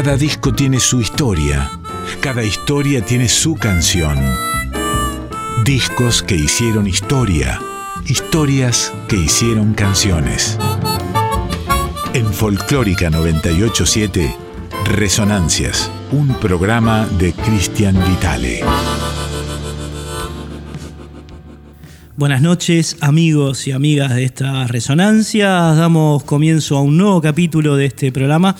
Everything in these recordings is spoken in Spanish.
Cada disco tiene su historia, cada historia tiene su canción. Discos que hicieron historia, historias que hicieron canciones. En Folclórica 987, Resonancias, un programa de Cristian Vitale. Buenas noches amigos y amigas de esta resonancia. Damos comienzo a un nuevo capítulo de este programa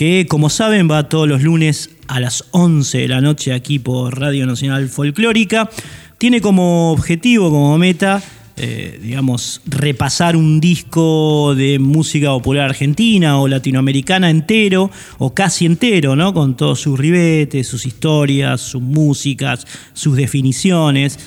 que como saben va todos los lunes a las 11 de la noche aquí por Radio Nacional Folclórica. Tiene como objetivo, como meta, eh, digamos, repasar un disco de música popular argentina o latinoamericana entero o casi entero, ¿no? Con todos sus ribetes, sus historias, sus músicas, sus definiciones.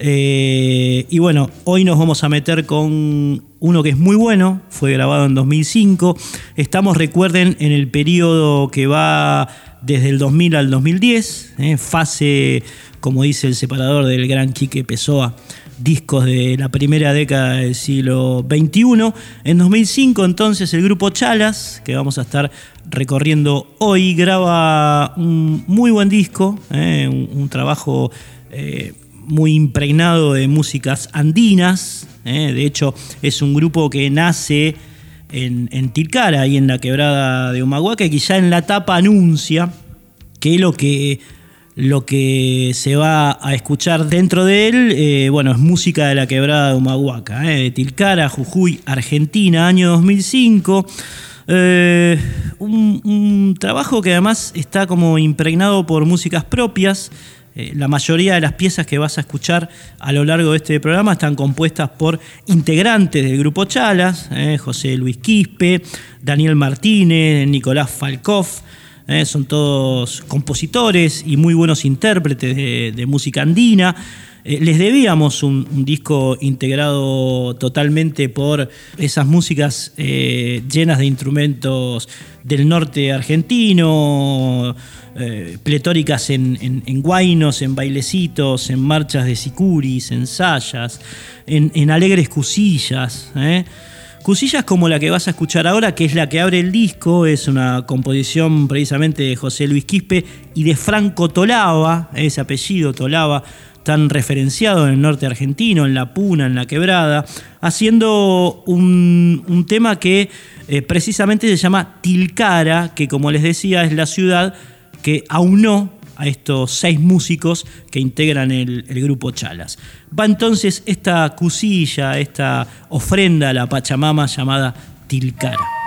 Eh, y bueno, hoy nos vamos a meter con uno que es muy bueno, fue grabado en 2005. Estamos, recuerden, en el periodo que va desde el 2000 al 2010, eh, fase, como dice el separador del gran Quique Pessoa, discos de la primera década del siglo XXI. En 2005 entonces el grupo Chalas, que vamos a estar recorriendo hoy, graba un muy buen disco, eh, un, trabajo muy impregnado de músicas andinas. ¿eh? De hecho, es un grupo que nace en, Tilcara, ahí en la quebrada de Humahuaca, y quizá en la tapa anuncia que lo que, lo que se va a escuchar dentro de él, eh, bueno, es música de la quebrada de Humahuaca, ¿eh? de Tilcara, Jujuy, Argentina, año 2005. un, un, trabajo que además está como impregnado por músicas propias, eh, la mayoría de las piezas que vas a escuchar a lo largo de este programa están compuestas por integrantes del grupo Chalas, eh, José Luis Quispe, Daniel Martínez, Nicolás Falkov, eh, son todos compositores y muy buenos intérpretes de, música andina. Les debíamos un, disco integrado totalmente por esas músicas llenas de instrumentos del norte argentino, eh, pletóricas en, en, guainos, en bailecitos, en marchas de sicuris, en sayas, en, alegres cusillas. ¿eh? Cusillas como la que vas a escuchar ahora, que es la que abre el disco, es una composición precisamente de José Luis Quispe y de Franco Tolava, ese apellido Tolava, tan referenciado en el norte argentino, en la Puna, en la Quebrada, haciendo un, tema que eh, precisamente se llama Tilcara, que como les decía es la ciudad que aunó a estos seis músicos que integran el, grupo Chalas. Va entonces esta cusilla, esta ofrenda a la Pachamama llamada Tilcara.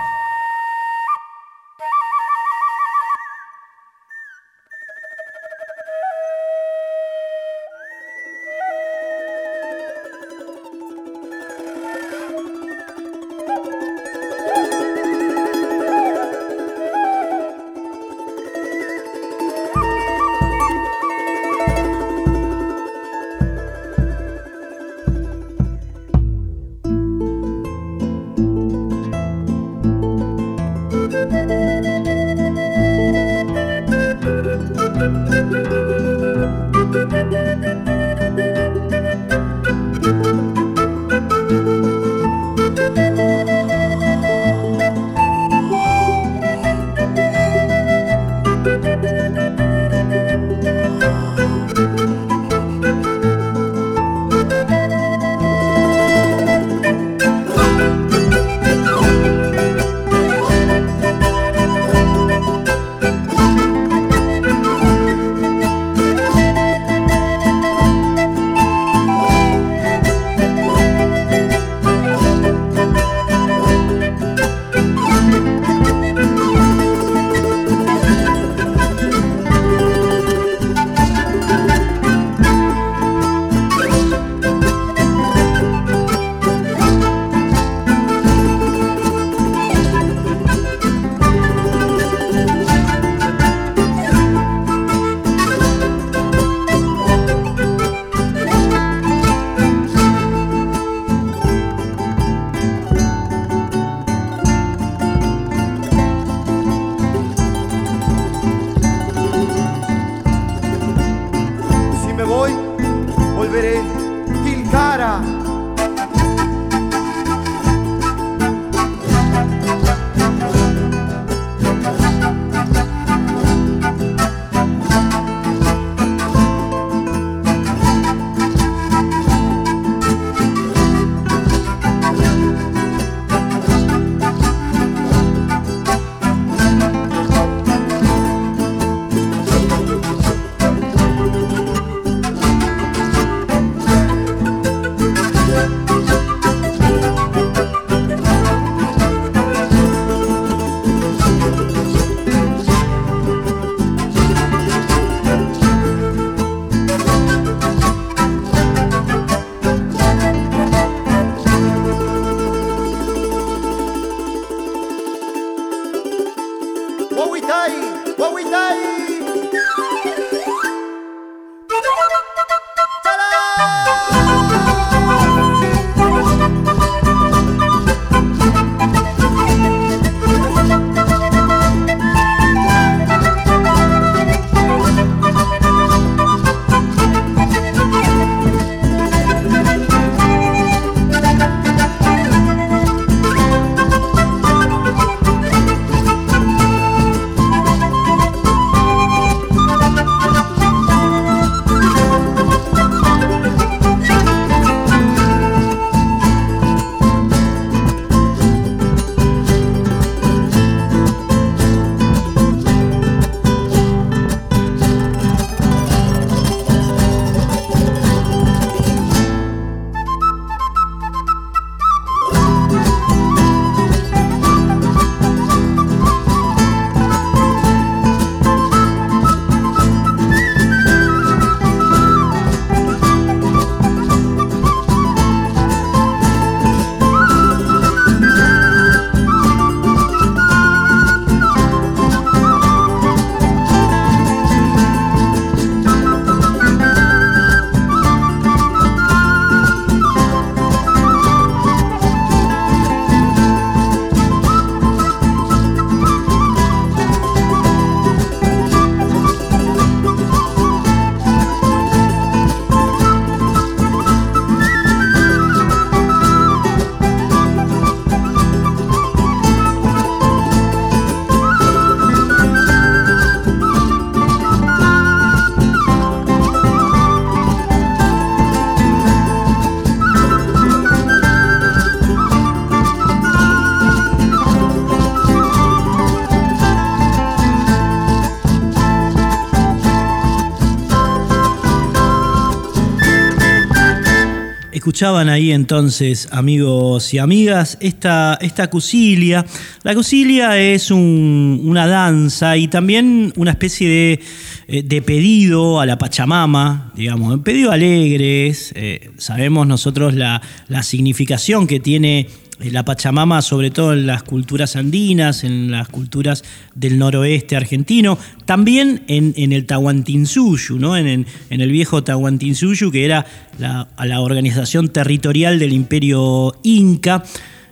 Escuchaban ahí entonces, amigos y amigas, esta, esta cusilia. La cusilia es una danza y también una especie de, eh, pedido a la Pachamama, digamos, un pedido alegres. Eh, sabemos nosotros la, la significación que tiene la Pachamama, sobre todo en las culturas andinas, en las culturas del noroeste argentino, también en, el Tahuantinsuyu, ¿no? en, el viejo Tahuantinsuyu, que era la, la organización territorial del imperio inca.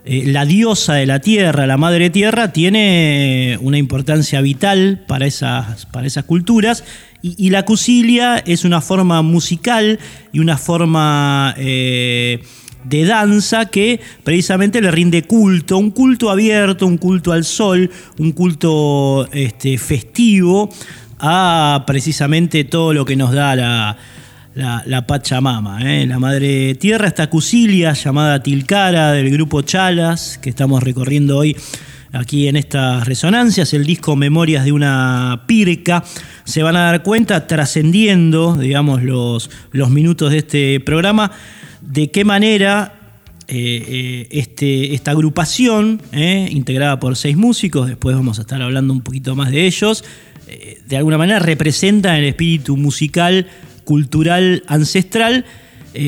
Eh, la diosa de la tierra, la madre tierra, tiene una importancia vital para esas, para esas culturas y, la cusilia es una forma musical y una forma eh, de danza que precisamente le rinde culto, un culto abierto, un culto al sol, un culto este, festivo a precisamente todo lo que nos da la, la, Pachamama, ¿eh? la Madre Tierra, esta cusilia llamada Tilcara del grupo Chalas, que estamos recorriendo hoy aquí en estas resonancias, el disco Memorias de una Pirca, se van a dar cuenta, trascendiendo, digamos, los, los minutos de este programa, de qué manera eh, eh, este, esta agrupación, eh, integrada por seis músicos, después vamos a estar hablando un poquito más de ellos, de alguna manera representa el espíritu musical, cultural, ancestral,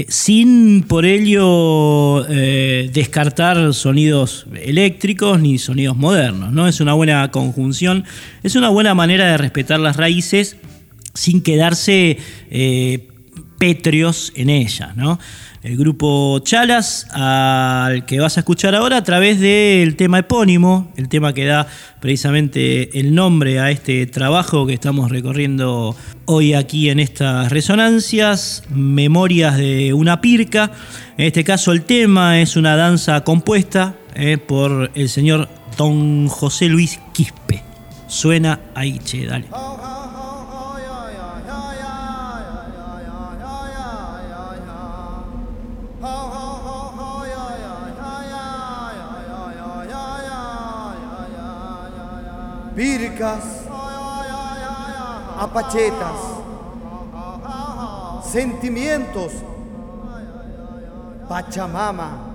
sin por ello descartar sonidos eléctricos ni sonidos modernos. ¿no? Es una buena conjunción, es una buena manera de respetar las raíces sin quedarse pétreos en ellas. ¿no? El grupo Chalas, al que vas a escuchar ahora a través del tema epónimo, el tema que da precisamente el nombre a este trabajo que estamos recorriendo hoy aquí en estas resonancias, Memorias de una Pirca. En este caso el tema es una danza compuesta eh, por el señor Don José Luis Quispe. Suena ahí, che, dale. Apachetas, sentimientos, Pachamama.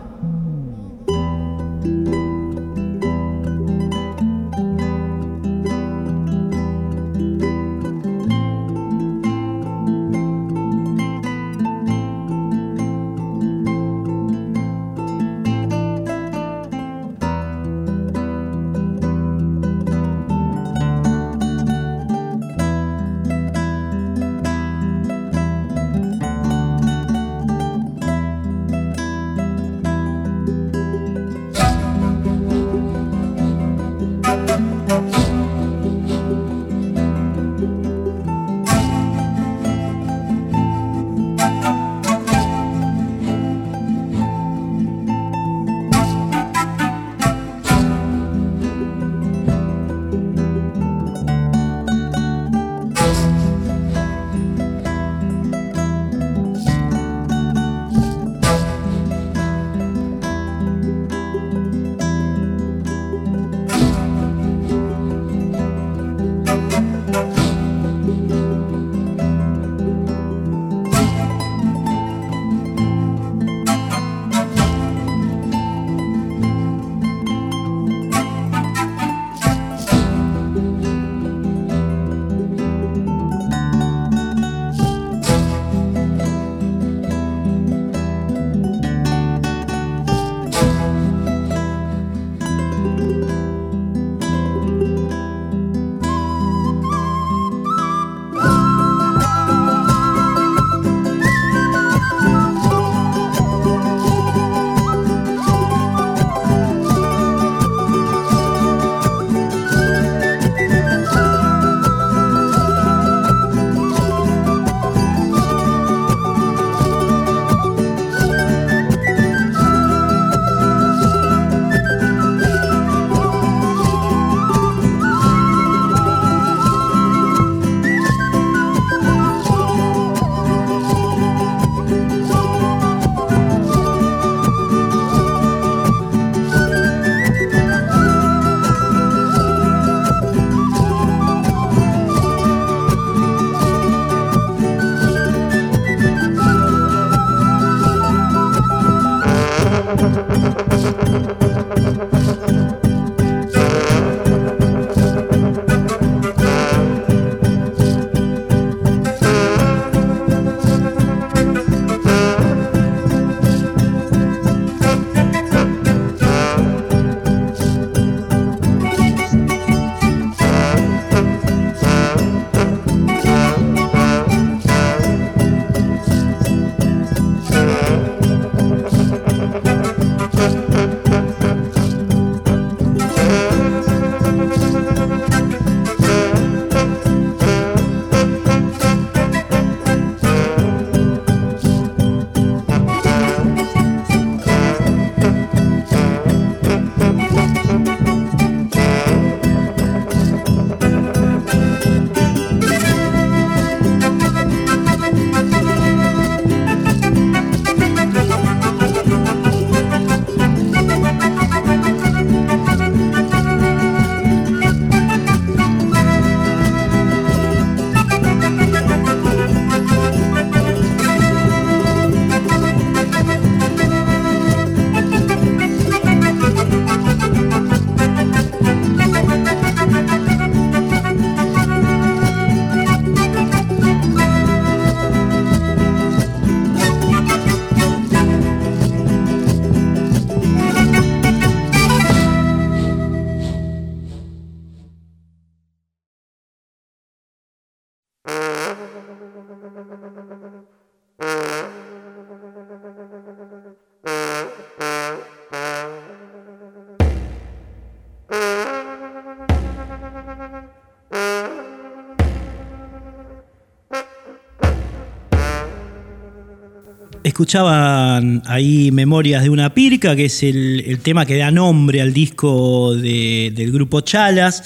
Escuchaban ahí Memorias de una Pirca, que es el, tema que da nombre al disco del grupo Chalas.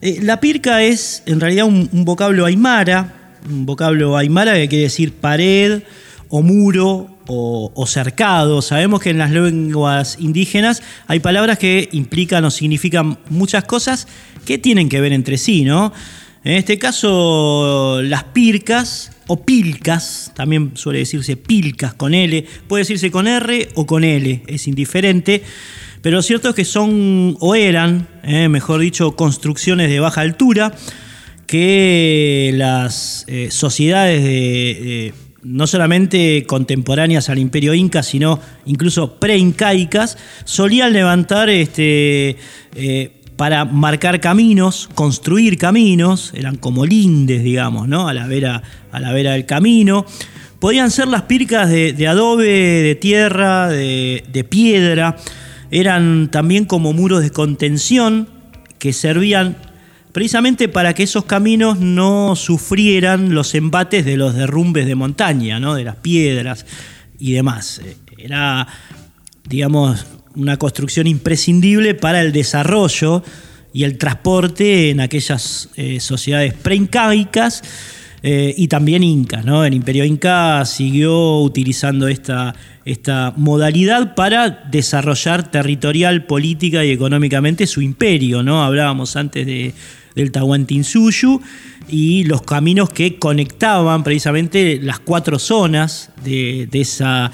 Eh, la pirca es en realidad un, vocablo aymara, un vocablo aymara que quiere decir pared o muro o, cercado. Sabemos que en las lenguas indígenas hay palabras que implican o significan muchas cosas que tienen que ver entre sí, ¿no? En este caso, las pircas o pilcas, también suele decirse pilcas con L, puede decirse con R o con L, es indiferente. Pero lo cierto es que son o eran, eh, mejor dicho, construcciones de baja altura que las eh, sociedades de, no solamente contemporáneas al imperio inca, sino incluso preincaicas, solían levantar este, eh, para marcar caminos, construir caminos, eran como lindes, digamos, ¿no? a, la vera, a la vera del camino. Podían ser las pircas de, adobe, de tierra, de, piedra. Eran también como muros de contención que servían precisamente para que esos caminos no sufrieran los embates de los derrumbes de montaña, ¿no? de las piedras y demás. Era, digamos, una construcción imprescindible para el desarrollo y el transporte en aquellas eh, sociedades preincaicas eh, y también incas. ¿no? El imperio inca siguió utilizando esta, esta modalidad para desarrollar territorial, política y económicamente su imperio. ¿no? Hablábamos antes de, del Tahuantinsuyu y los caminos que conectaban precisamente las cuatro zonas de, de esa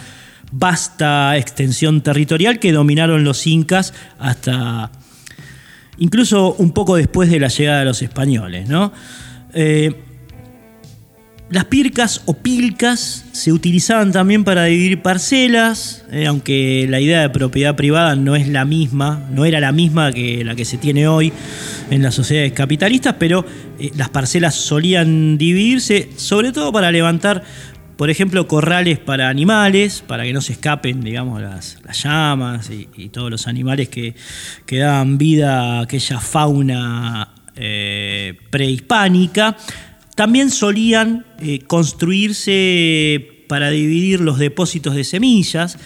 vasta extensión territorial que dominaron los incas hasta incluso un poco después de la llegada de los españoles. ¿no? Eh, las pircas o pilcas se utilizaban también para dividir parcelas, eh, aunque la idea de propiedad privada no es la misma, no era la misma que la que se tiene hoy en las sociedades capitalistas, pero eh, las parcelas solían dividirse sobre todo para levantar por ejemplo, corrales para animales, para que no se escapen, digamos, las, llamas y, todos los animales que, daban vida a aquella fauna eh, prehispánica. También solían eh, construirse para dividir los depósitos de semillas.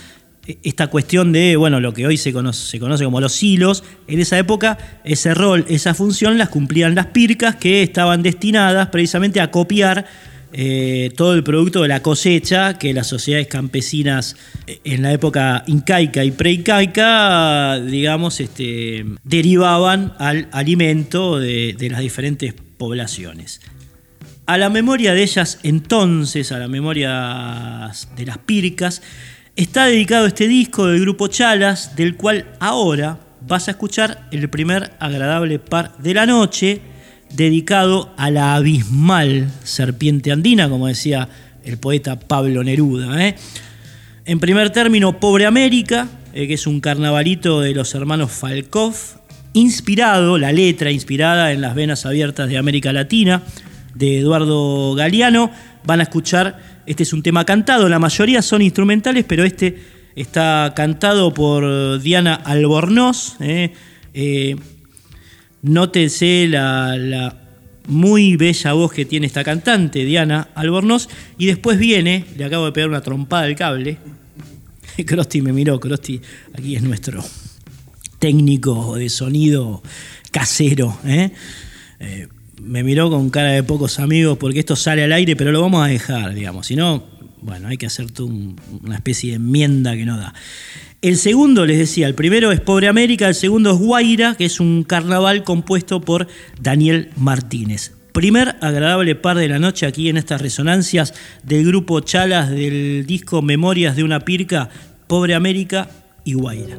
E, esta cuestión de, bueno, lo que hoy se conoce, se conoce como los silos, en esa época ese rol, esa función las cumplían las pircas que estaban destinadas precisamente a copiar eh, todo el producto de la cosecha que las sociedades campesinas en la época incaica y preincaica, digamos, este, derivaban al alimento de, las diferentes poblaciones. A la memoria de ellas entonces, a la memoria de las pircas, está dedicado este disco del grupo Chalas, del cual ahora vas a escuchar el primer agradable par de la noche, dedicado a la abismal serpiente andina, como decía el poeta Pablo Neruda. ¿eh? En primer término, Pobre América, eh, que es un carnavalito de los hermanos Falkov, inspirado, la letra inspirada en las venas abiertas de América Latina, de Eduardo Galeano. Van a escuchar, este es un tema cantado, la mayoría son instrumentales, pero este está cantado por Diana Albornoz. ¿eh? Nótese la, muy bella voz que tiene esta cantante, Diana Albornoz, y después viene, le acabo de pegar una trompada al cable. Crosti me miró, Crosti, aquí es nuestro técnico de sonido casero. ¿eh? Eh, me miró con cara de pocos amigos porque esto sale al aire, pero lo vamos a dejar, digamos. Si no, bueno, hay que hacer una especie de enmienda que no da. El segundo, les decía, el primero es Pobre América, el segundo es Guaira, que es un carnaval compuesto por Daniel Martínez. Primer agradable par de la noche aquí en estas resonancias del grupo Chalas del disco Memorias de una Pirca, Pobre América y Guaira.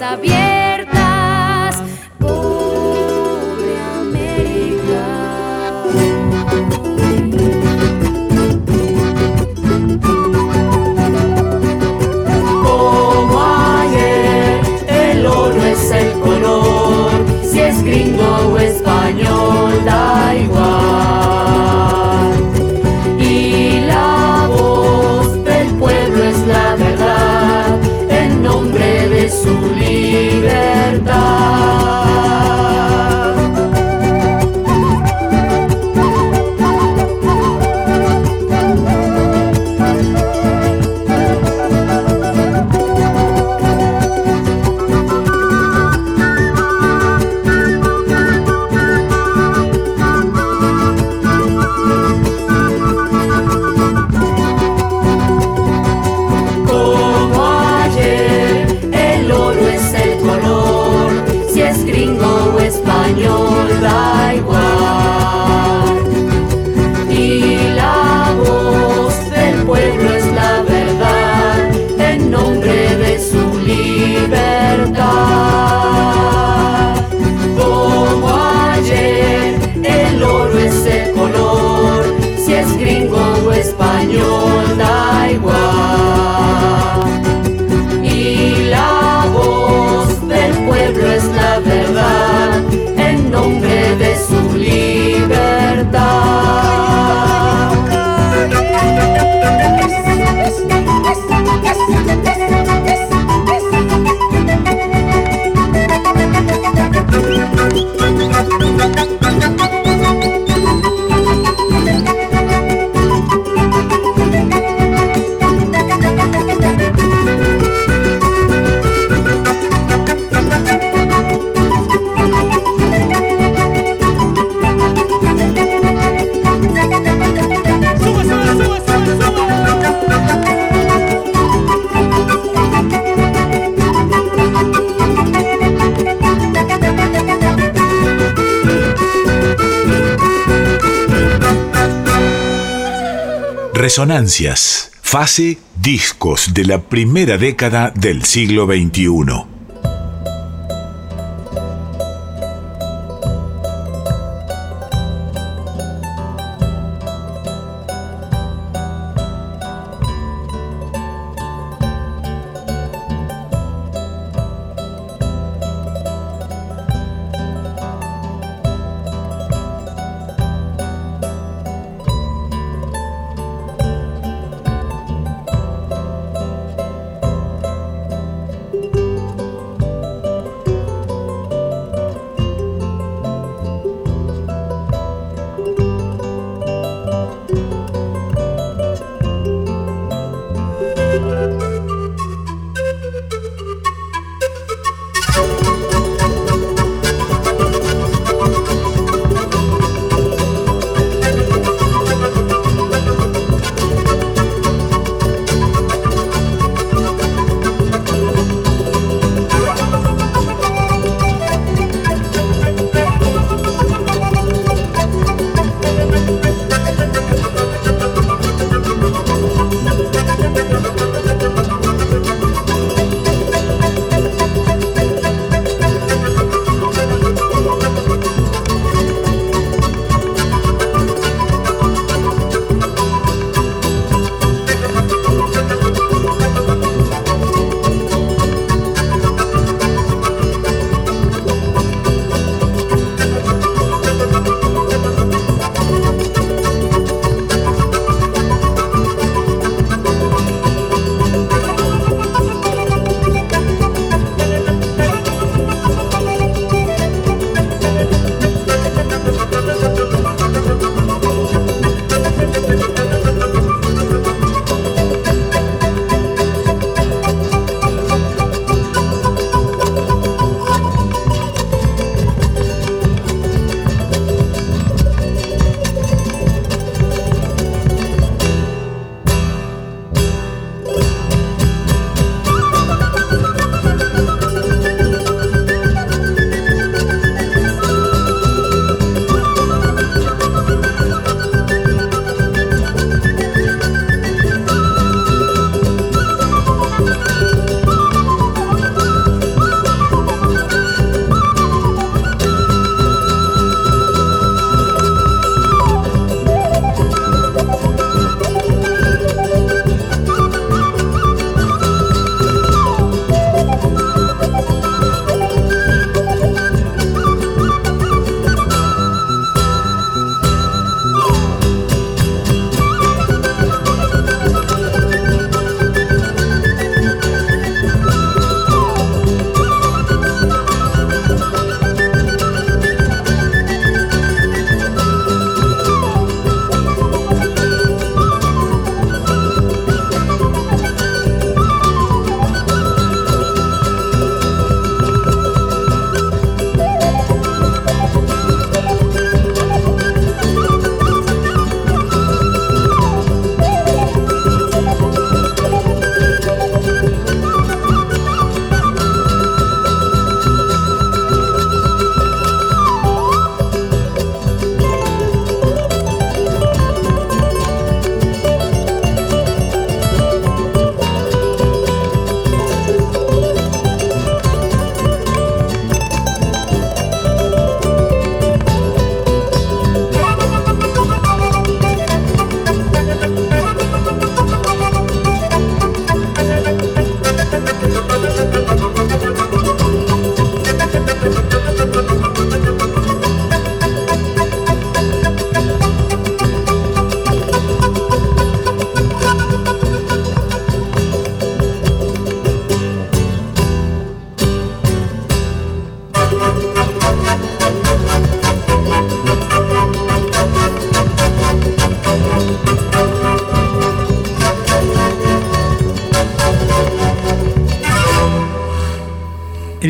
sabía. es gringo o español. Resonancias, fase discos de la primera década del siglo XXI.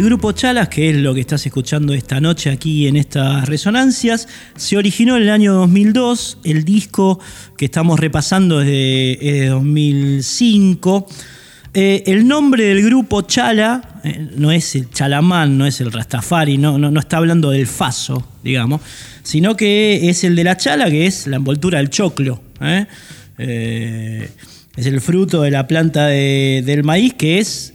El grupo Chalas, que es lo que estás escuchando esta noche aquí en estas resonancias, se originó en el año 2002. El disco que estamos repasando es de, 2005. Eh, el nombre del grupo Chala eh, no es el Chalamán, no es el Rastafari, no, no, está hablando del Faso, digamos, sino que es el de la Chala, que es la envoltura del choclo. ¿eh? Es el fruto de la planta del maíz, que es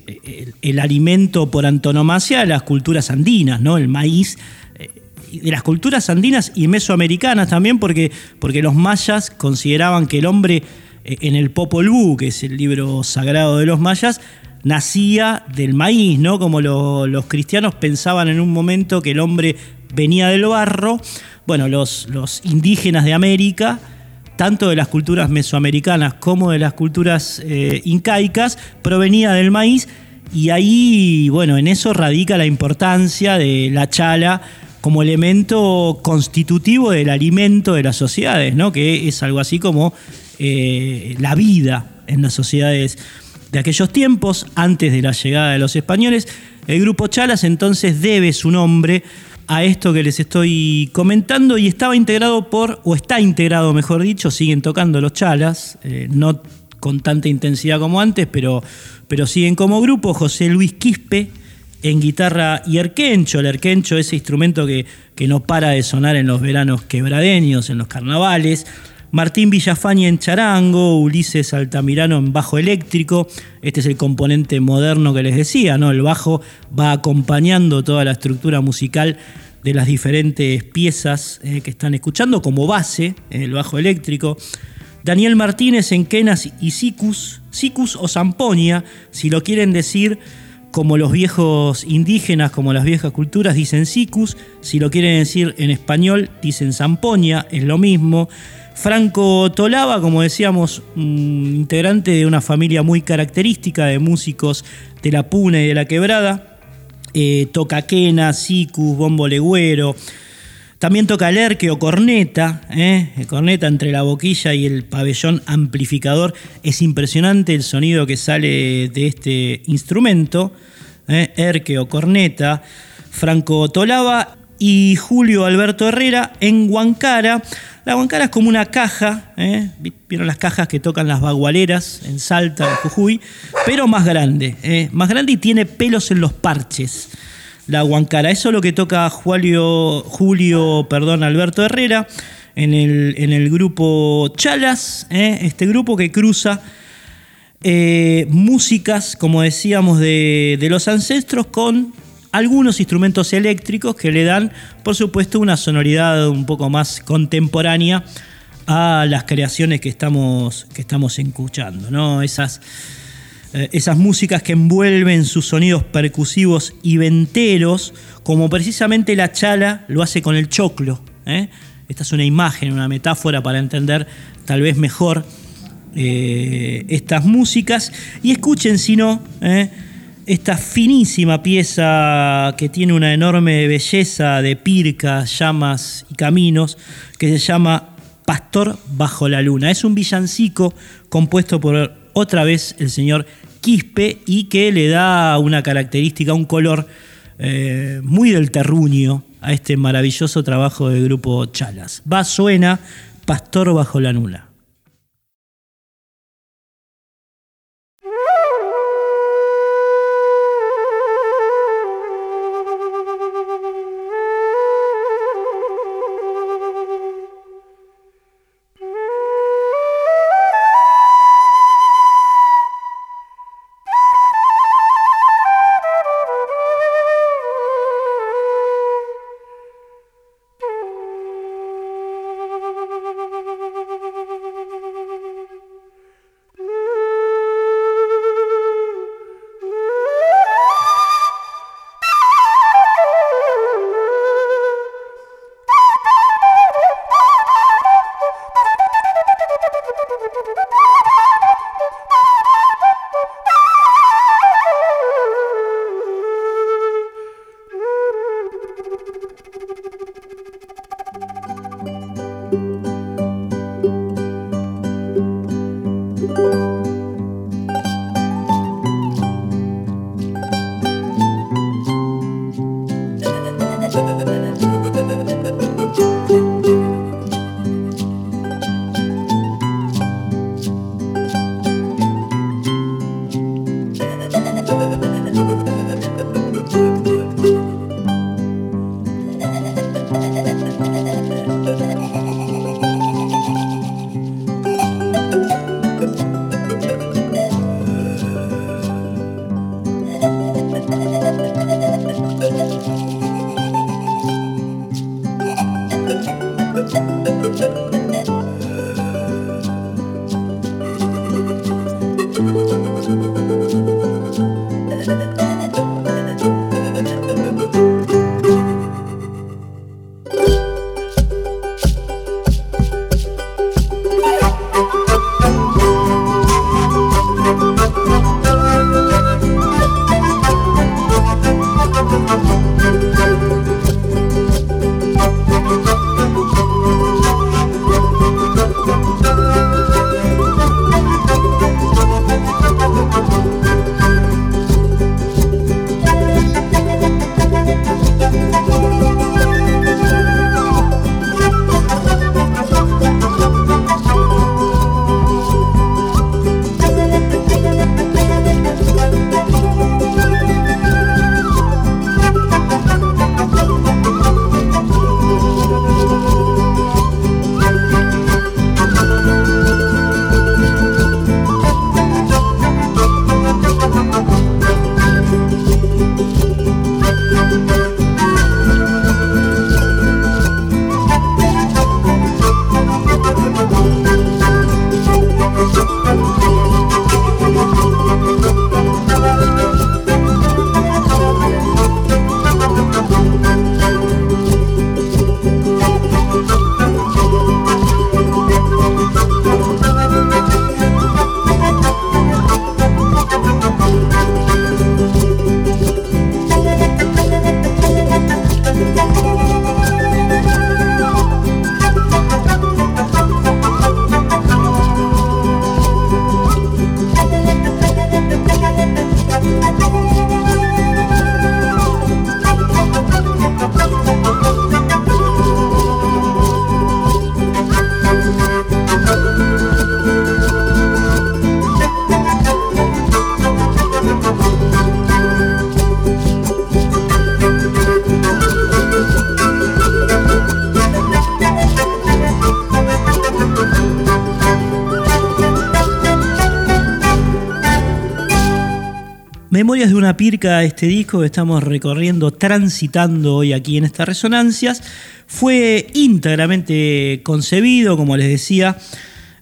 el, alimento por antonomasia de las culturas andinas, ¿no? El maíz eh, de las culturas andinas y mesoamericanas también, porque, porque los mayas consideraban que el hombre eh, en el Popol Vuh, que es el libro sagrado de los mayas, nacía del maíz, ¿no? Como los cristianos pensaban en un momento que el hombre venía del barro. Bueno, los, los indígenas de América tanto de las culturas mesoamericanas como de las culturas eh, incaicas, provenía del maíz y ahí, bueno, en eso radica la importancia de la chala como elemento constitutivo del alimento de las sociedades, ¿no? que es algo así como eh, la vida en las sociedades de aquellos tiempos, antes de la llegada de los españoles. El grupo Chalas entonces debe su nombre a esto que les estoy comentando y estaba integrado por, o está integrado mejor dicho, siguen tocando los chalas, eh, no con tanta intensidad como antes, pero, pero siguen como grupo, José Luis Quispe en guitarra y erquencho, el erquencho, ese instrumento que, que no para de sonar en los veranos quebradeños, en los carnavales, Martín Villafaña en charango, Ulises Altamirano en bajo eléctrico. Este es el componente moderno que les decía, ¿no? El bajo va acompañando toda la estructura musical de las diferentes piezas eh, que están escuchando como base, el bajo eléctrico. Daniel Martínez en quenas y sicus, sicus o zamponia, si lo quieren decir como los viejos indígenas, como las viejas culturas, dicen sicus, si lo quieren decir en español, dicen zamponia, es lo mismo. Franco Tolaba, como decíamos, integrante de una familia muy característica de músicos de la Puna y de la Quebrada. Eh, toca quena, sicus, bombo legüero. También toca el o corneta, ¿eh? corneta entre la boquilla y el pabellón amplificador. Es impresionante el sonido que sale de este instrumento, ¿eh? o corneta. Franco Tolaba y Julio Alberto Herrera en Huancara. La guancara es como una caja, ¿eh? vieron las cajas que tocan las bagualeras en Salta, en Jujuy, pero más grande, ¿eh? más grande y tiene pelos en los parches. La guancara, eso es lo que toca Julio, Julio perdón, Alberto Herrera en el, grupo Chalas, ¿eh? este grupo que cruza músicas, como decíamos, de, de los ancestros con algunos instrumentos eléctricos que le dan, por supuesto, una sonoridad un poco más contemporánea a las creaciones que estamos, que estamos escuchando, ¿no? Esas, eh, esas músicas que envuelven sus sonidos percusivos y venteros, como precisamente la chala lo hace con el choclo. ¿eh? Esta es una imagen, una metáfora para entender tal vez mejor eh, estas músicas. Y escuchen, si no, esta finísima pieza que tiene una enorme belleza de pircas, llamas y caminos, que se llama Pastor bajo la luna. Es un villancico compuesto por otra vez el señor Quispe y que le da una característica, un color eh, muy del terruño a este maravilloso trabajo del grupo Chalas. Va, suena Pastor bajo la luna. Memorias de una pirca, este disco que estamos recorriendo, transitando hoy aquí en estas resonancias, fue íntegramente concebido, como les decía,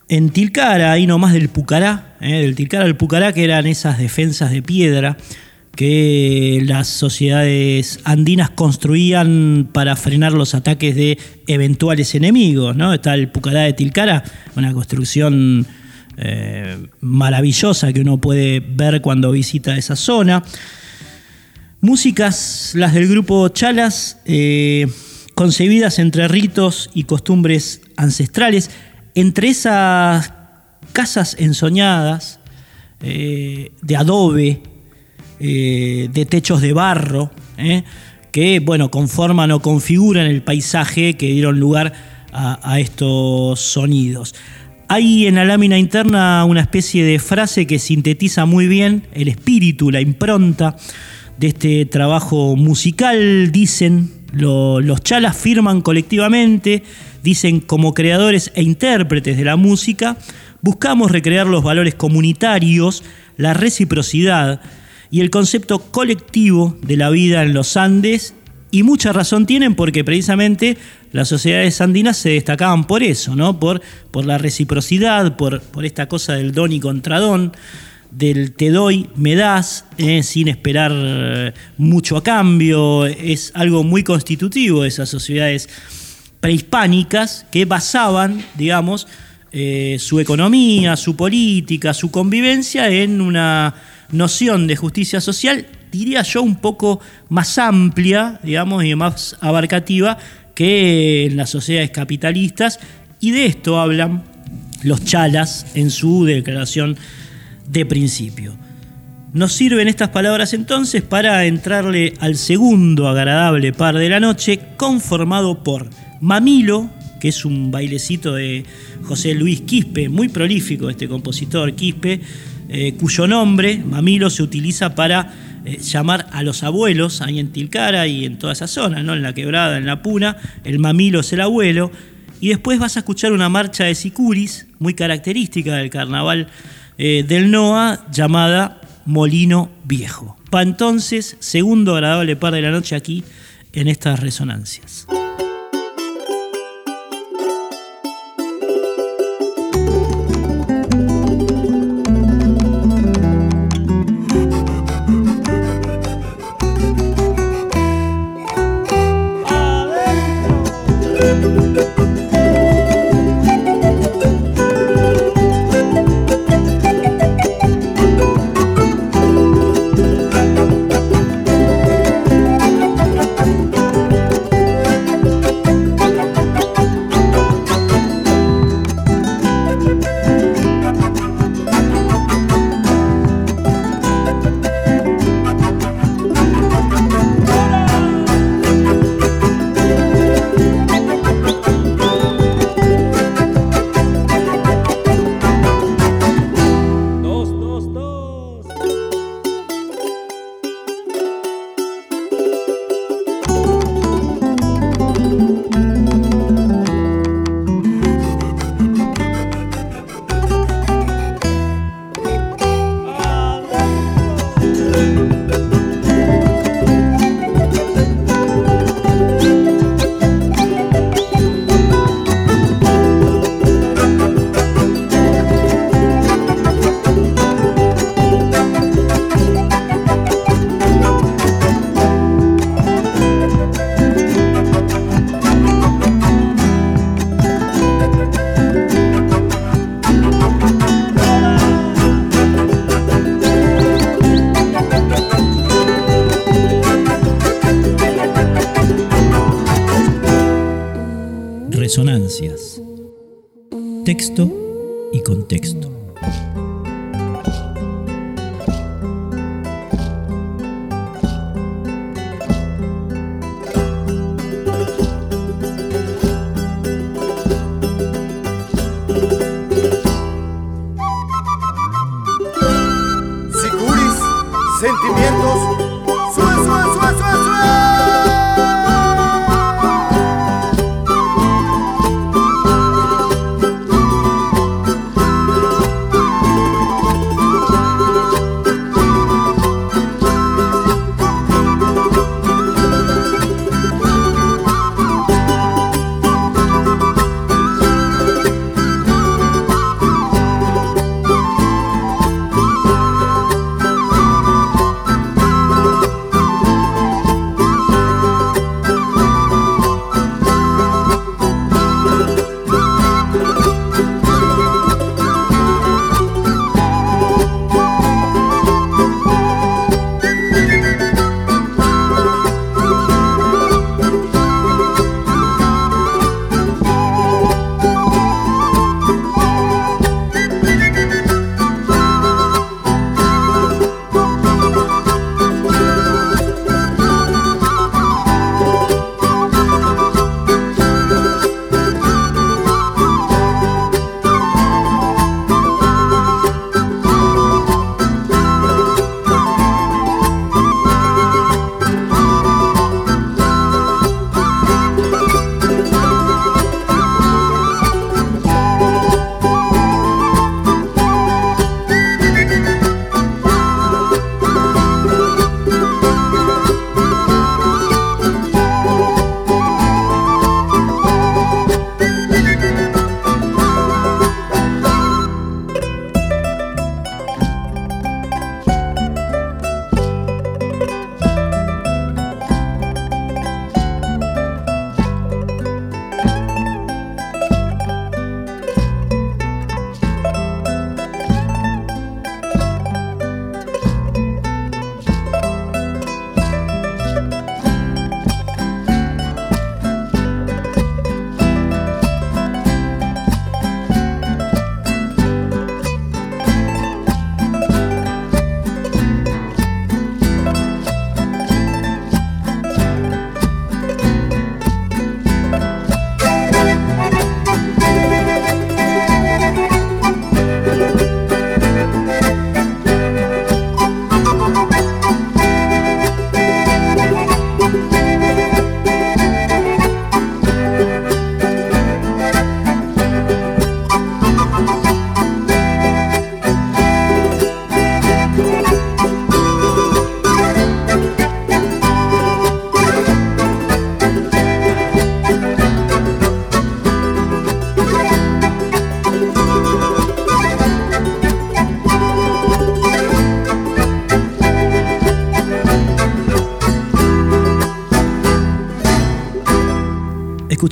en Tilcara, ahí nomás del Pucará, ¿eh? del Tilcara al Pucará, que eran esas defensas de piedra que las sociedades andinas construían para frenar los ataques de eventuales enemigos. ¿no? Está el Pucará de Tilcara, una construcción eh, maravillosa que uno puede ver cuando visita esa zona. Músicas, las del grupo Chalas, eh, concebidas entre ritos y costumbres ancestrales, entre esas casas ensoñadas eh, de adobe, de techos de barro, que bueno, conforman o configuran el paisaje que dieron lugar a estos sonidos. Hay en la lámina interna una especie de frase que sintetiza muy bien el espíritu, la impronta de este trabajo musical. Dicen, los chalas firman colectivamente, dicen como creadores e intérpretes de la música, buscamos recrear los valores comunitarios, la reciprocidad y el concepto colectivo de la vida en los Andes y mucha razón tienen porque precisamente las sociedades andinas se destacaban por eso, ¿no? Por, la reciprocidad, por, por esta cosa del don y contradón, del te doy, me das, eh, sin esperar eh, mucho a cambio. Es algo muy constitutivo de esas sociedades prehispánicas que basaban, digamos, eh, su economía, su política, su convivencia en una noción de justicia social diría yo, un poco más amplia, digamos, y más abarcativa que en las sociedades capitalistas, y de esto hablan los chalas en su declaración de principio. Nos sirven estas palabras entonces para entrarle al segundo agradable par de la noche, conformado por Mamilo, que es un bailecito de José Luis Quispe, muy prolífico este compositor Quispe, eh, cuyo nombre, Mamilo, se utiliza para eh, llamar a los abuelos ahí en Tilcara y en toda esa zona, ¿no? en la quebrada, en la puna, el mamilo es el abuelo, y después vas a escuchar una marcha de sicuris, muy característica del carnaval eh, del NOA, llamada Molino Viejo. Pa' entonces, segundo agradable par de la noche aquí en estas resonancias.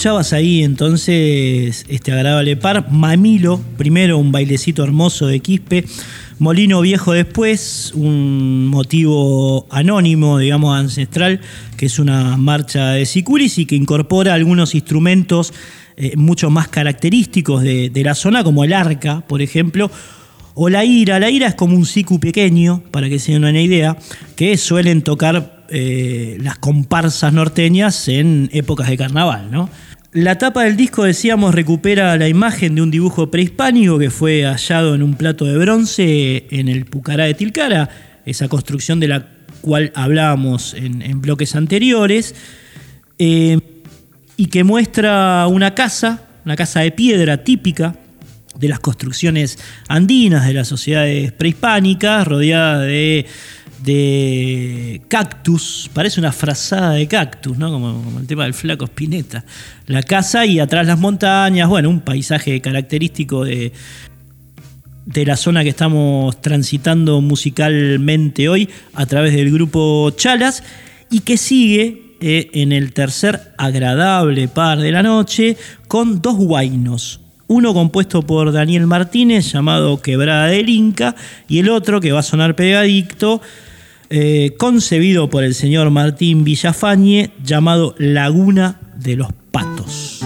Escuchabas ahí entonces este agradable par, Mamilo, primero un bailecito hermoso de Quispe, Molino Viejo después, un motivo anónimo, digamos, ancestral, que es una marcha de Sicuris y que incorpora algunos instrumentos eh, mucho más característicos de, de la zona, como el arca, por ejemplo, o la ira. La ira es como un sicu pequeño, para que se den una idea, que suelen tocar eh, las comparsas norteñas en épocas de carnaval, ¿no? La tapa del disco, decíamos, recupera la imagen de un dibujo prehispánico que fue hallado en un plato de bronce en el Pucará de Tilcara, esa construcción de la cual hablábamos en, bloques anteriores, eh, y que muestra una casa, una casa de piedra típica de las construcciones andinas, de las sociedades prehispánicas, rodeada de, de cactus, parece una frazada de cactus, ¿no? como, el tema del flaco Spinetta. La casa y atrás las montañas, bueno, un paisaje característico de, de la zona que estamos transitando musicalmente hoy a través del grupo Chalas y que sigue eh, en el tercer agradable par de la noche con dos guainos. Uno compuesto por Daniel Martínez llamado Quebrada del Inca y el otro que va a sonar pegadicto eh, concebido por el señor Martín Villafañe llamado Laguna de los Patos.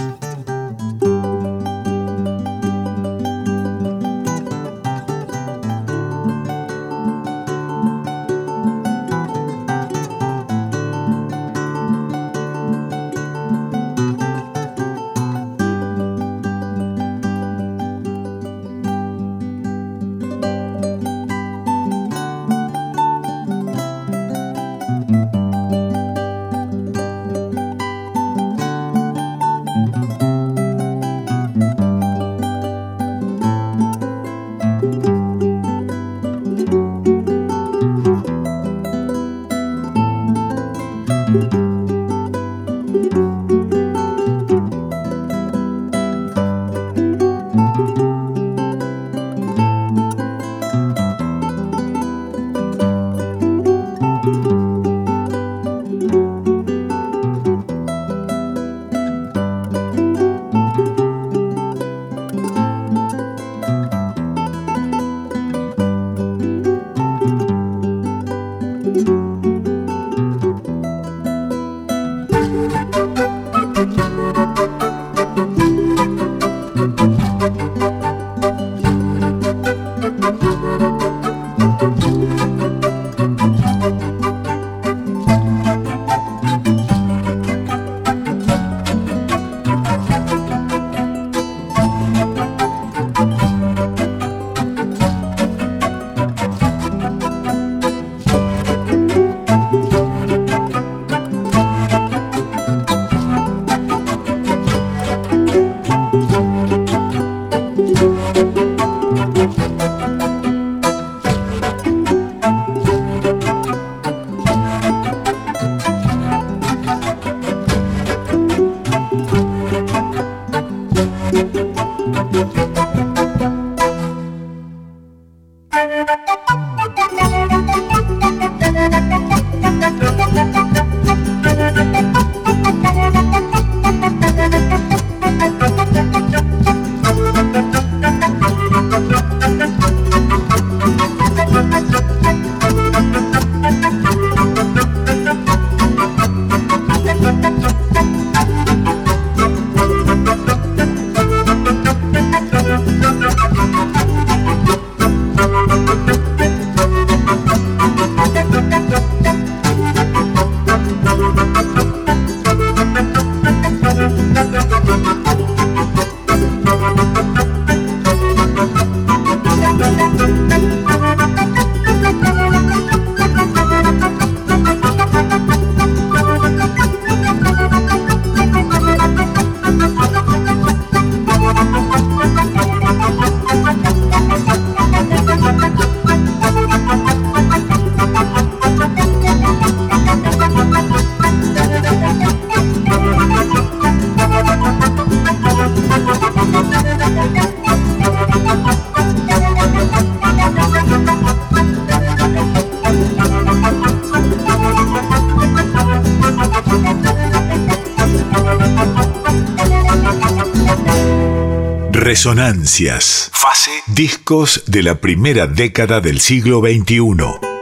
Resonancias. Fase. Discos de la primera década del siglo XXI.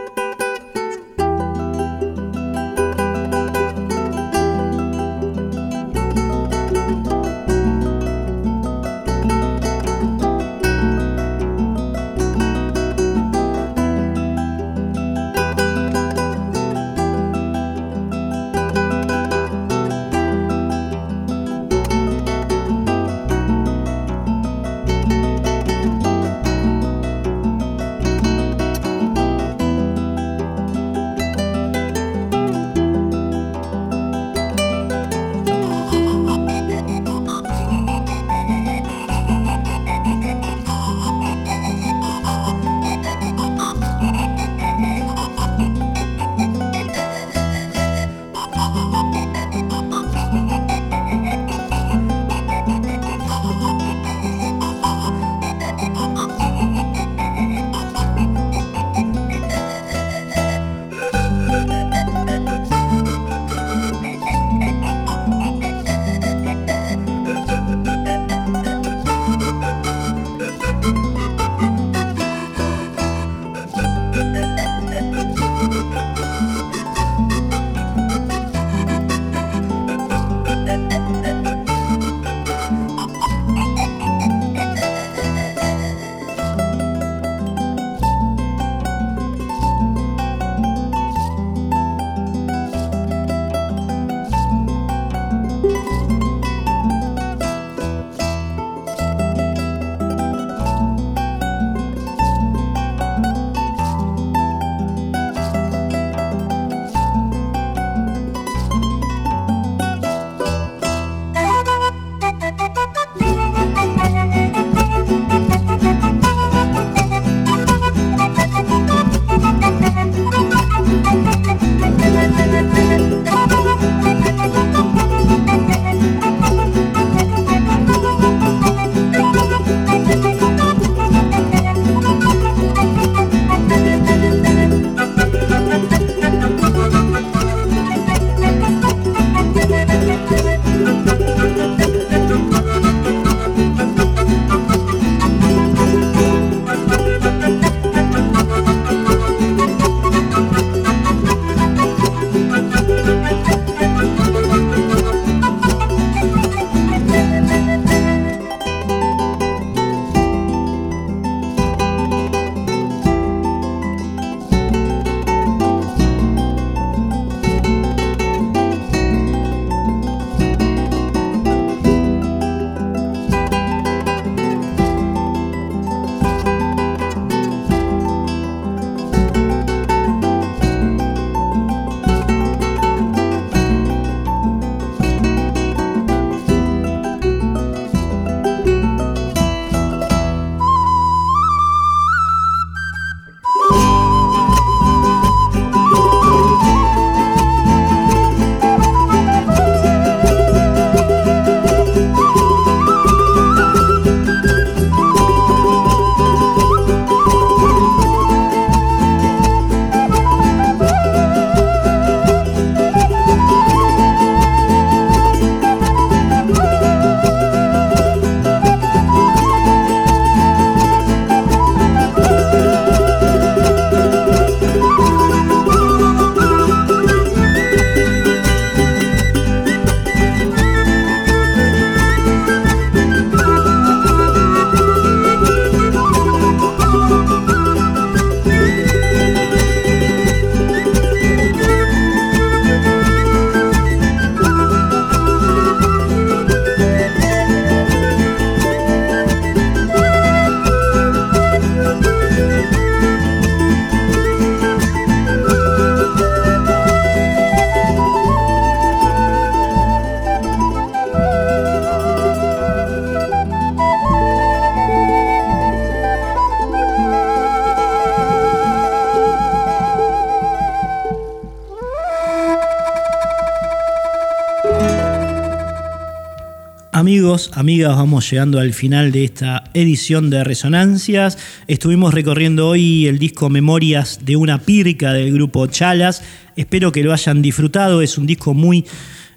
amigos, amigas, vamos llegando al final de esta edición de Resonancias. Estuvimos recorriendo hoy el disco Memorias de una Pirca del grupo Chalas. Espero que lo hayan disfrutado. Es un disco muy,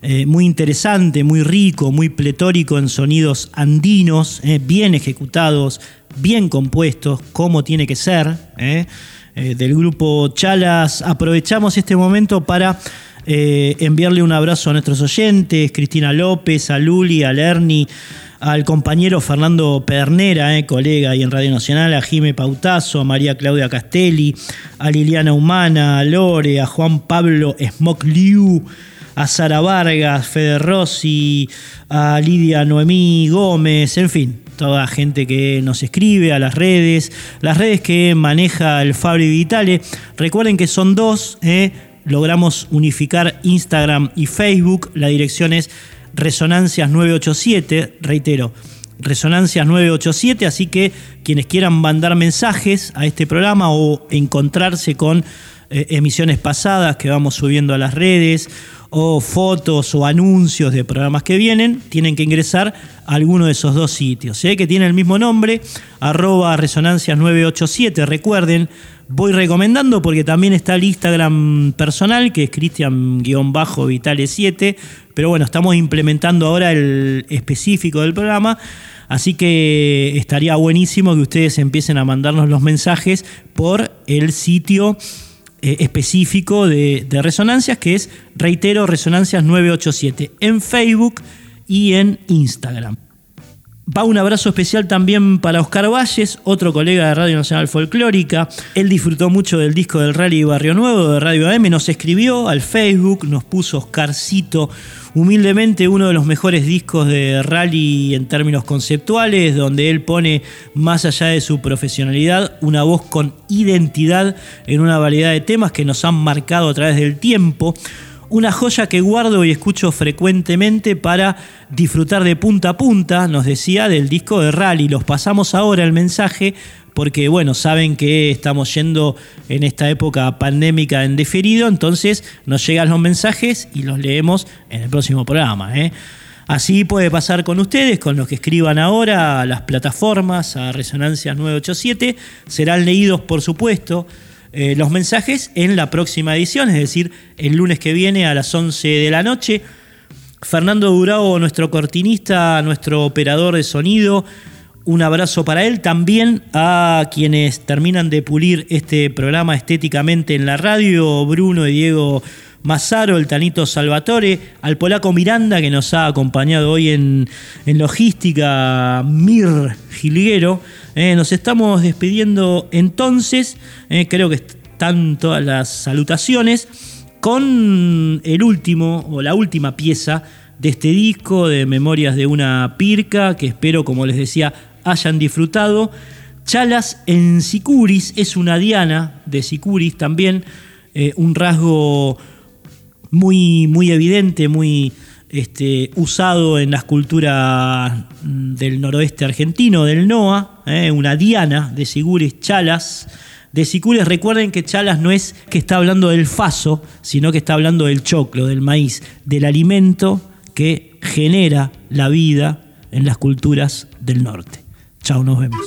eh, muy interesante, muy rico, muy pletórico en sonidos andinos, eh, bien ejecutados, bien compuestos, como tiene que ser. Eh. Del grupo Chalas. Aprovechamos este momento para eh, enviarle un abrazo a nuestros oyentes, Cristina López, a Luli, a Lerny, al compañero Fernando Pernera, eh, colega ahí en Radio Nacional, a Jime Pautazo, a María Claudia Castelli, a Liliana Humana, a Lore, a Juan Pablo Smokliu, a Sara Vargas, Fede Rossi, a Lidia Noemí Gómez, en fin, toda gente que nos escribe a las redes, las redes que maneja el Fabri Vitale. Recuerden que son dos, eh, logramos unificar Instagram y Facebook, la dirección es Resonancias 987, reitero, Resonancias 987, así que quienes quieran mandar mensajes a este programa o encontrarse con eh, emisiones pasadas que vamos subiendo a las redes o fotos o anuncios de programas que vienen, tienen que ingresar a alguno de esos dos sitios, ¿eh? que tiene el mismo nombre, arroba resonancias 987. Recuerden, voy recomendando porque también está el Instagram personal, que es Cristian-Vitale7, pero bueno, estamos implementando ahora el específico del programa. Así que estaría buenísimo que ustedes empiecen a mandarnos los mensajes por el sitio eh, específico de, Resonancias, que es, reitero, Resonancias 987, en Facebook y en Instagram. Va un abrazo especial también para Oscar Valles, otro colega de Radio Nacional Folclórica. Él disfrutó mucho del disco del Rally Barrio Nuevo de Radio AM, nos escribió al Facebook, nos puso Oscarcito, humildemente uno de los mejores discos de rally en términos conceptuales, donde él pone, más allá de su profesionalidad, una voz con identidad en una variedad de temas que nos han marcado a través del tiempo. Una joya que guardo y escucho frecuentemente para disfrutar de punta a punta, nos decía, del disco de Rally. Los pasamos ahora el mensaje porque, bueno, saben que estamos yendo en esta época pandémica en deferido, entonces nos llegan los mensajes y los leemos en el próximo programa. ¿eh? Así puede pasar con ustedes, con los que escriban ahora a las plataformas, a Resonancias 987, serán leídos, por supuesto eh, los mensajes en la próxima edición, es decir, el lunes que viene a las 11 de la noche. Fernando Durao, nuestro cortinista, nuestro operador de sonido, un abrazo para él. También a quienes terminan de pulir este programa estéticamente en la radio, Bruno y Diego Mazaro, el Tanito Salvatore, al polaco Miranda que nos ha acompañado hoy en, en logística, Mir Gilguero. Eh, nos estamos despidiendo entonces, eh, creo que están todas las salutaciones, con el último o la última pieza de este disco de Memorias de una Pirca, que espero, como les decía, hayan disfrutado. Chalas en Sicuris es una diana de Sicuris también, eh, un rasgo muy, muy evidente, muy este, usado en las culturas del noroeste argentino, del NOA, eh, una diana de Sicuris Chalas. De Sicuris, recuerden que Chalas no es que está hablando del faso, sino que está hablando del choclo, del maíz, del alimento que genera la vida en las culturas del norte. Chao, nos vemos.